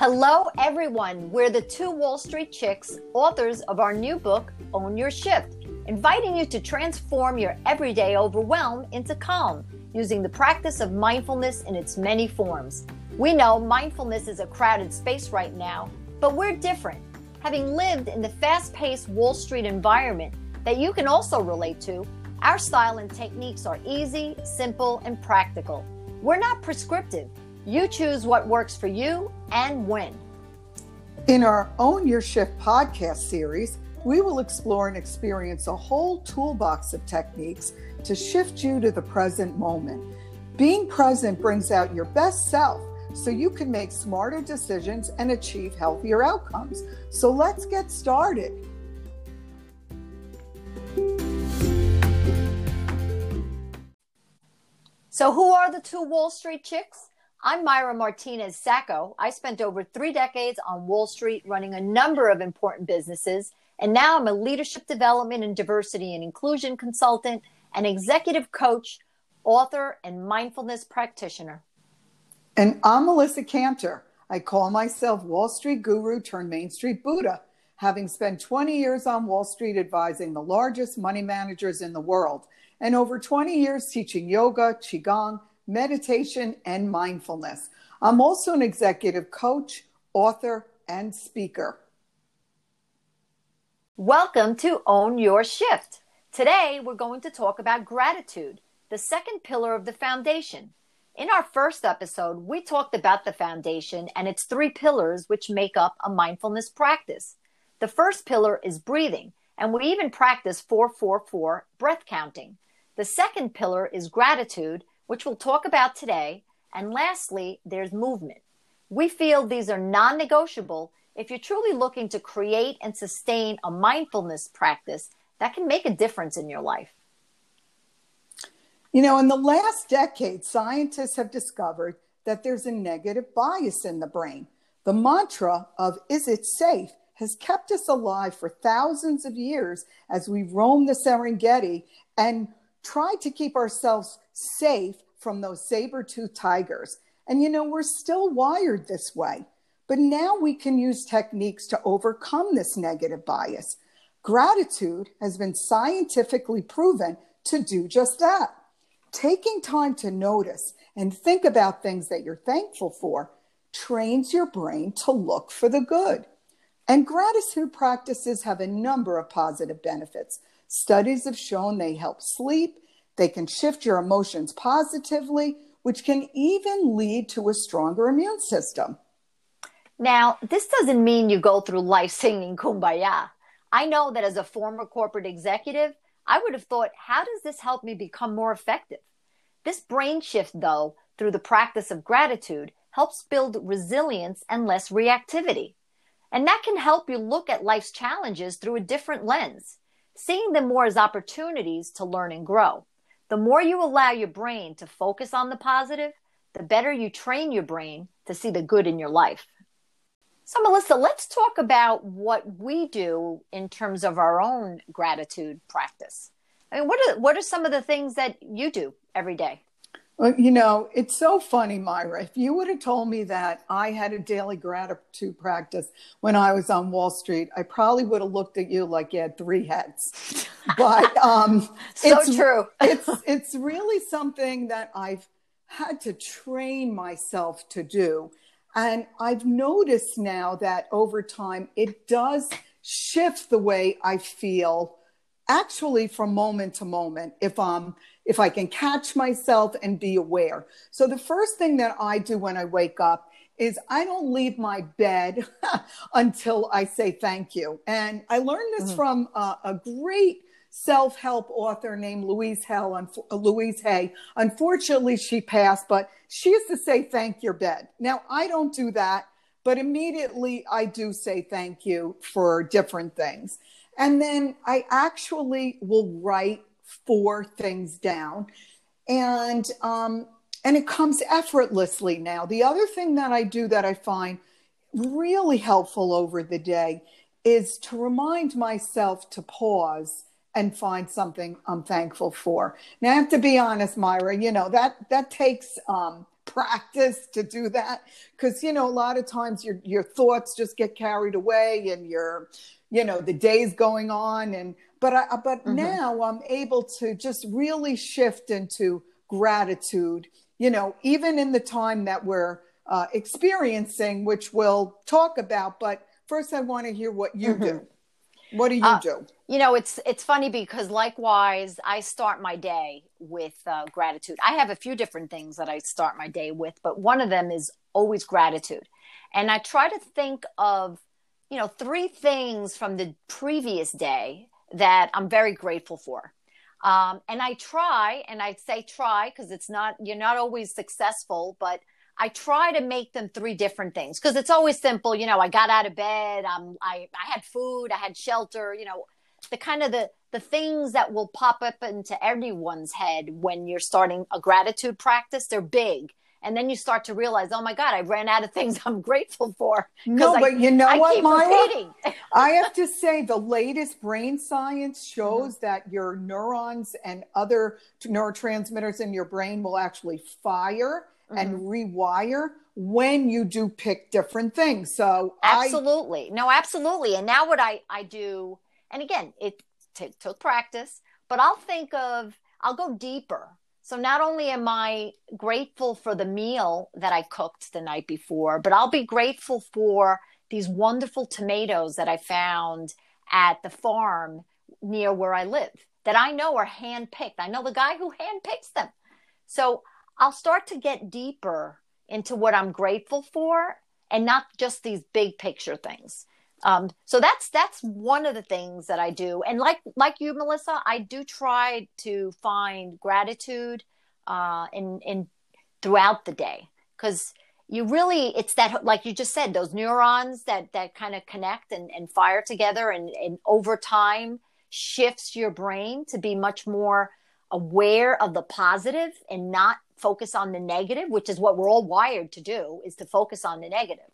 Hello, everyone. We're the two Wall Street chicks, authors of our new book, Own Your Shift, inviting you to transform your everyday overwhelm into calm using the practice of mindfulness in its many forms. We know mindfulness is a crowded space right now, but we're different. Having lived in the fast paced Wall Street environment that you can also relate to, our style and techniques are easy, simple, and practical. We're not prescriptive. You choose what works for you and when. In our Own Your Shift podcast series, we will explore and experience a whole toolbox of techniques to shift you to the present moment. Being present brings out your best self so you can make smarter decisions and achieve healthier outcomes. So let's get started. So, who are the two Wall Street chicks? I'm Myra Martinez Sacco. I spent over three decades on Wall Street running a number of important businesses, and now I'm a leadership development and diversity and inclusion consultant, an executive coach, author, and mindfulness practitioner. And I'm Melissa Cantor. I call myself Wall Street guru turned Main Street Buddha, having spent 20 years on Wall Street advising the largest money managers in the world and over 20 years teaching yoga, Qigong, meditation, and mindfulness. I'm also an executive coach, author, and speaker. Welcome to Own Your Shift. Today, we're going to talk about gratitude, the second pillar of the foundation. In our first episode, we talked about the foundation and its three pillars, which make up a mindfulness practice. The first pillar is breathing, and we even practice 444 breath counting. The second pillar is gratitude, which we'll talk about today. And lastly, there's movement. We feel these are non negotiable if you're truly looking to create and sustain a mindfulness practice that can make a difference in your life. You know, in the last decade, scientists have discovered that there's a negative bias in the brain. The mantra of, is it safe, has kept us alive for thousands of years as we roam the Serengeti and tried to keep ourselves safe from those saber tooth tigers. And you know, we're still wired this way. But now we can use techniques to overcome this negative bias. Gratitude has been scientifically proven to do just that. Taking time to notice and think about things that you're thankful for trains your brain to look for the good. And gratitude practices have a number of positive benefits. Studies have shown they help sleep, they can shift your emotions positively, which can even lead to a stronger immune system. Now, this doesn't mean you go through life singing kumbaya. I know that as a former corporate executive, I would have thought, how does this help me become more effective? This brain shift, though, through the practice of gratitude, helps build resilience and less reactivity. And that can help you look at life's challenges through a different lens seeing them more as opportunities to learn and grow. The more you allow your brain to focus on the positive, the better you train your brain to see the good in your life. So, Melissa, let's talk about what we do in terms of our own gratitude practice. I mean, what are what are some of the things that you do every day? Well, you know, it's so funny, Myra. If you would have told me that I had a daily gratitude practice when I was on Wall Street, I probably would have looked at you like you had three heads. But um, so it's, true. it's it's really something that I've had to train myself to do, and I've noticed now that over time it does shift the way I feel actually from moment to moment if I'm if I can catch myself and be aware. So the first thing that I do when I wake up is I don't leave my bed until I say thank you. And I learned this mm-hmm. from uh, a great self-help author named Louise Hell, uh, Louise Hay. Unfortunately, she passed, but she used to say thank your bed. Now I don't do that, but immediately I do say thank you for different things. And then I actually will write four things down. And um, and it comes effortlessly now. The other thing that I do that I find really helpful over the day is to remind myself to pause and find something I'm thankful for. Now I have to be honest, Myra, you know, that that takes um, practice to do that because you know a lot of times your your thoughts just get carried away and your you know the day's going on and but I but mm-hmm. now I'm able to just really shift into gratitude you know even in the time that we're uh, experiencing which we'll talk about but first I want to hear what you mm-hmm. do what do you uh, do you know it's it's funny because likewise i start my day with uh, gratitude i have a few different things that i start my day with but one of them is always gratitude and i try to think of you know three things from the previous day that i'm very grateful for um, and i try and i say try because it's not you're not always successful but I try to make them three different things because it's always simple. You know, I got out of bed. Um, I, I had food. I had shelter. You know, the kind of the the things that will pop up into everyone's head when you're starting a gratitude practice they're big and then you start to realize oh my god i ran out of things i'm grateful for no I, but you know I what Myra? i have to say the latest brain science shows mm-hmm. that your neurons and other neurotransmitters in your brain will actually fire mm-hmm. and rewire when you do pick different things so absolutely I, no absolutely and now what i i do and again, it t- took practice, but I'll think of, I'll go deeper. So not only am I grateful for the meal that I cooked the night before, but I'll be grateful for these wonderful tomatoes that I found at the farm near where I live that I know are hand picked. I know the guy who hand picks them. So I'll start to get deeper into what I'm grateful for and not just these big picture things. Um, so that's that's one of the things that I do, and like like you, Melissa, I do try to find gratitude uh, in in throughout the day. Because you really it's that like you just said those neurons that that kind of connect and, and fire together and, and over time shifts your brain to be much more aware of the positive and not focus on the negative which is what we're all wired to do is to focus on the negative.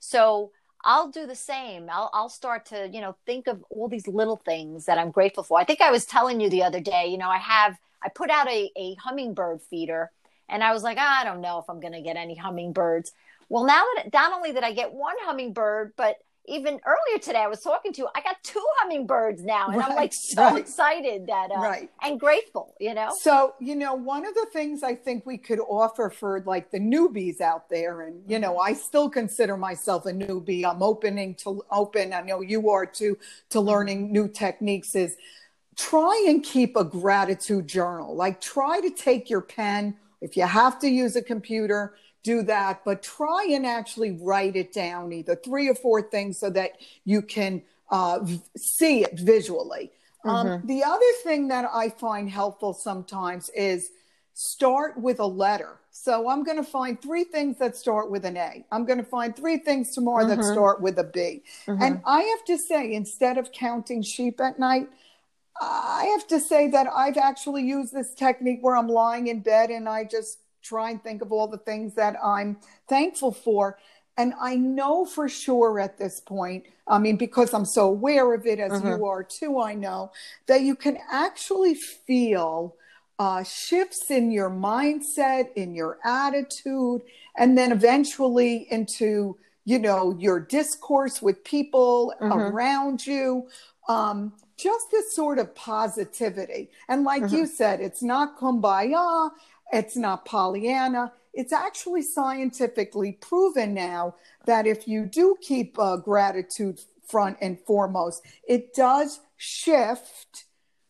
So I'll do the same. I'll, I'll start to, you know, think of all these little things that I'm grateful for. I think I was telling you the other day, you know, I have, I put out a, a hummingbird feeder and I was like, ah, I don't know if I'm going to get any hummingbirds. Well, now that not only did I get one hummingbird, but even earlier today, I was talking to. I got two hummingbirds now, and right, I'm like so right. excited that uh, right. and grateful. You know. So you know, one of the things I think we could offer for like the newbies out there, and you know, I still consider myself a newbie. I'm opening to open. I know you are too to learning new techniques. Is try and keep a gratitude journal. Like try to take your pen. If you have to use a computer, do that, but try and actually write it down, either three or four things, so that you can uh, see it visually. Um, mm-hmm. Um, the other thing that I find helpful sometimes is start with a letter. So I'm going to find three things that start with an A. I'm going to find three things tomorrow mm-hmm. that start with a B. Mm-hmm. And I have to say, instead of counting sheep at night, I have to say that I've actually used this technique where I'm lying in bed and I just try and think of all the things that I'm thankful for. And I know for sure at this point, I mean, because I'm so aware of it as you mm-hmm. are too, I know that you can actually feel uh, shifts in your mindset, in your attitude, and then eventually into, you know, your discourse with people mm-hmm. around you. Um, just this sort of positivity. And like mm-hmm. you said, it's not kumbaya. It's not Pollyanna. It's actually scientifically proven now that if you do keep uh, gratitude front and foremost, it does shift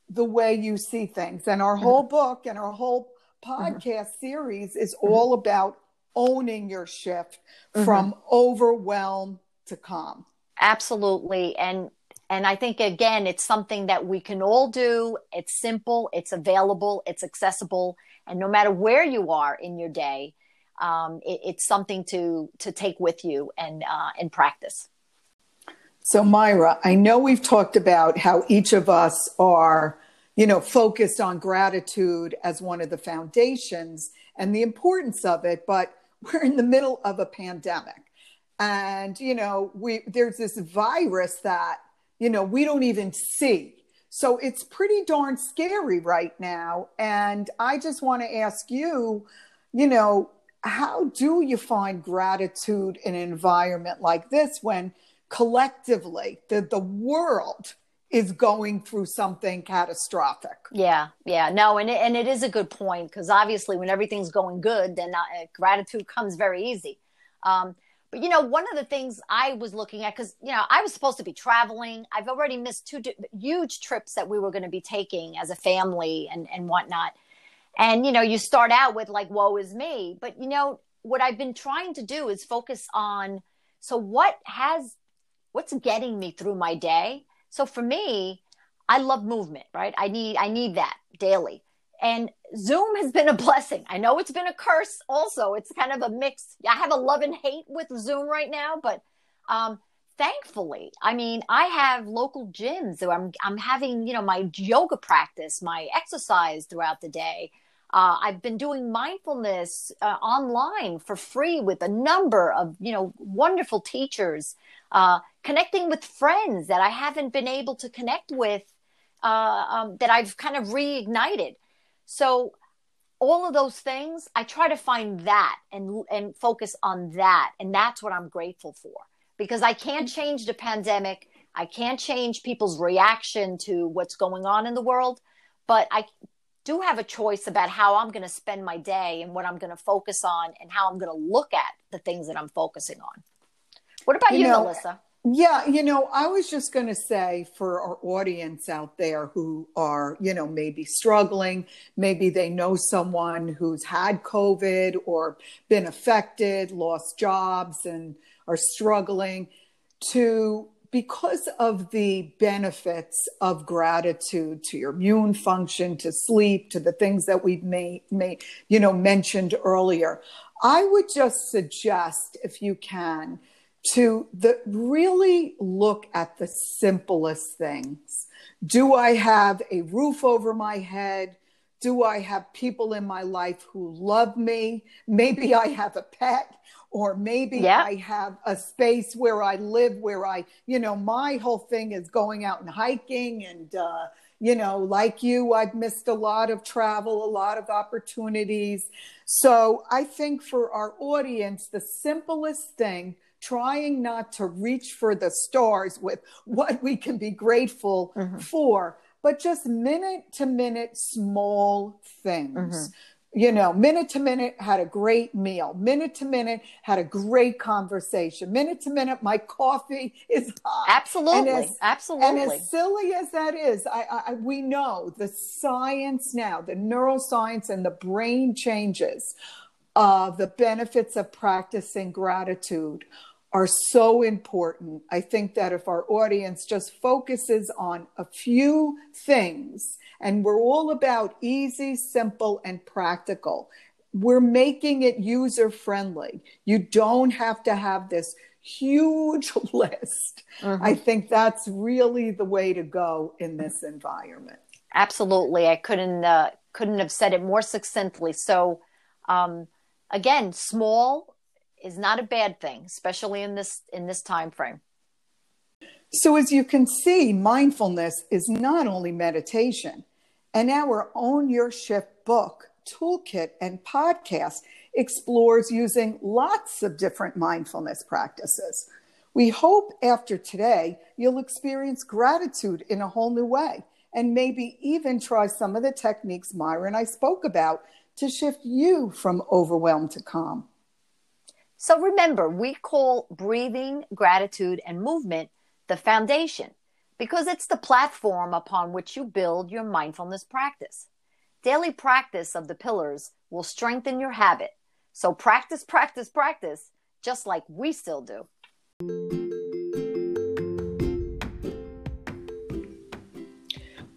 the way you see things. And our whole mm-hmm. book and our whole podcast mm-hmm. series is mm-hmm. all about owning your shift mm-hmm. from overwhelm to calm. Absolutely. And and I think again, it's something that we can all do. It's simple, it's available, it's accessible, and no matter where you are in your day um, it, it's something to to take with you and uh, and practice. So myra i know we've talked about how each of us are you know focused on gratitude as one of the foundations and the importance of it but we're in the middle of a pandemic. And you know we there's this virus that you know we don't even see so it's pretty darn scary right now. And I just want to ask you, you know, how do you find gratitude in an environment like this when collectively the, the world is going through something catastrophic. Yeah, yeah, no, and it, and it is a good point because obviously when everything's going good, then uh, gratitude comes very easy. Um, but you know, one of the things I was looking at because you know I was supposed to be traveling. I've already missed two huge trips that we were going to be taking as a family and and whatnot. And you know, you start out with like, "Woe is me," but you know what I've been trying to do is focus on. So what has what's getting me through my day? So for me, I love movement, right? I need I need that daily. And Zoom has been a blessing. I know it's been a curse also. It's kind of a mix. I have a love and hate with Zoom right now, but um, thankfully, I mean, I have local gyms. So I'm I'm having, you know, my yoga practice, my exercise throughout the day. Uh, I've been doing mindfulness uh, online for free with a number of, you know, wonderful teachers uh, connecting with friends that I haven't been able to connect with, uh, um, that I've kind of reignited. So all of those things, I try to find that and and focus on that, and that's what I'm grateful for because I can't mm-hmm. change the pandemic. I can't change people's reaction to what's going on in the world, but I do have a choice about how I'm going to spend my day and what I'm going to focus on and how I'm going to look at the things that I'm focusing on. What about you, you know, Melissa? Yeah, you know, I was just going to say for our audience out there who are, you know, maybe struggling, maybe they know someone who's had COVID or been affected, lost jobs, and are struggling to because of the benefits of gratitude to your immune function to sleep to the things that we've made, made you know mentioned earlier i would just suggest if you can to the really look at the simplest things. Do I have a roof over my head? Do I have people in my life who love me? Maybe I have a pet, or maybe yeah. I have a space where I live where I, you know, my whole thing is going out and hiking. And, uh, you know, like you, I've missed a lot of travel, a lot of opportunities. So I think for our audience, the simplest thing trying not to reach for the stars with what we can be grateful mm-hmm. for, but just minute to minute small things. Mm-hmm. You know, minute to minute had a great meal. Minute to minute had a great conversation. Minute to minute, my coffee is hot. Absolutely, and as, absolutely. And as silly as that is, I, I, we know the science now, the neuroscience and the brain changes of the benefits of practicing gratitude are so important. I think that if our audience just focuses on a few things, and we're all about easy, simple, and practical, we're making it user friendly. You don't have to have this huge list. Mm-hmm. I think that's really the way to go in this environment. Absolutely, I couldn't uh, couldn't have said it more succinctly. So, um, again, small is not a bad thing, especially in this in this time frame. So as you can see, mindfulness is not only meditation, and our Own Your Shift book, toolkit, and podcast explores using lots of different mindfulness practices. We hope after today you'll experience gratitude in a whole new way and maybe even try some of the techniques Myra and I spoke about to shift you from overwhelmed to calm. So remember, we call breathing, gratitude, and movement the foundation because it's the platform upon which you build your mindfulness practice. Daily practice of the pillars will strengthen your habit. So practice, practice, practice, just like we still do.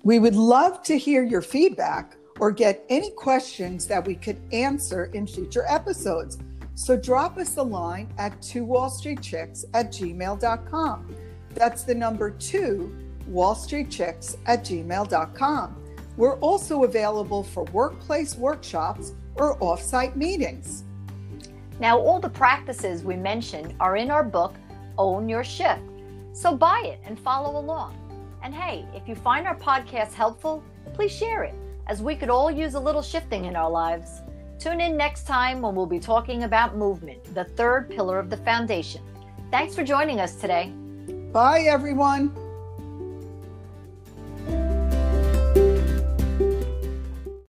We would love to hear your feedback or get any questions that we could answer in future episodes. So drop us a line at two Wall Street Chicks at gmail.com. That's the number two Wall Street Chicks at gmail.com. We're also available for workplace workshops or offsite meetings. Now, all the practices we mentioned are in our book, Own Your Shift. So buy it and follow along. And hey, if you find our podcast helpful, please share it, as we could all use a little shifting in our lives. Tune in next time when we'll be talking about movement, the third pillar of the foundation. Thanks for joining us today. Bye, everyone.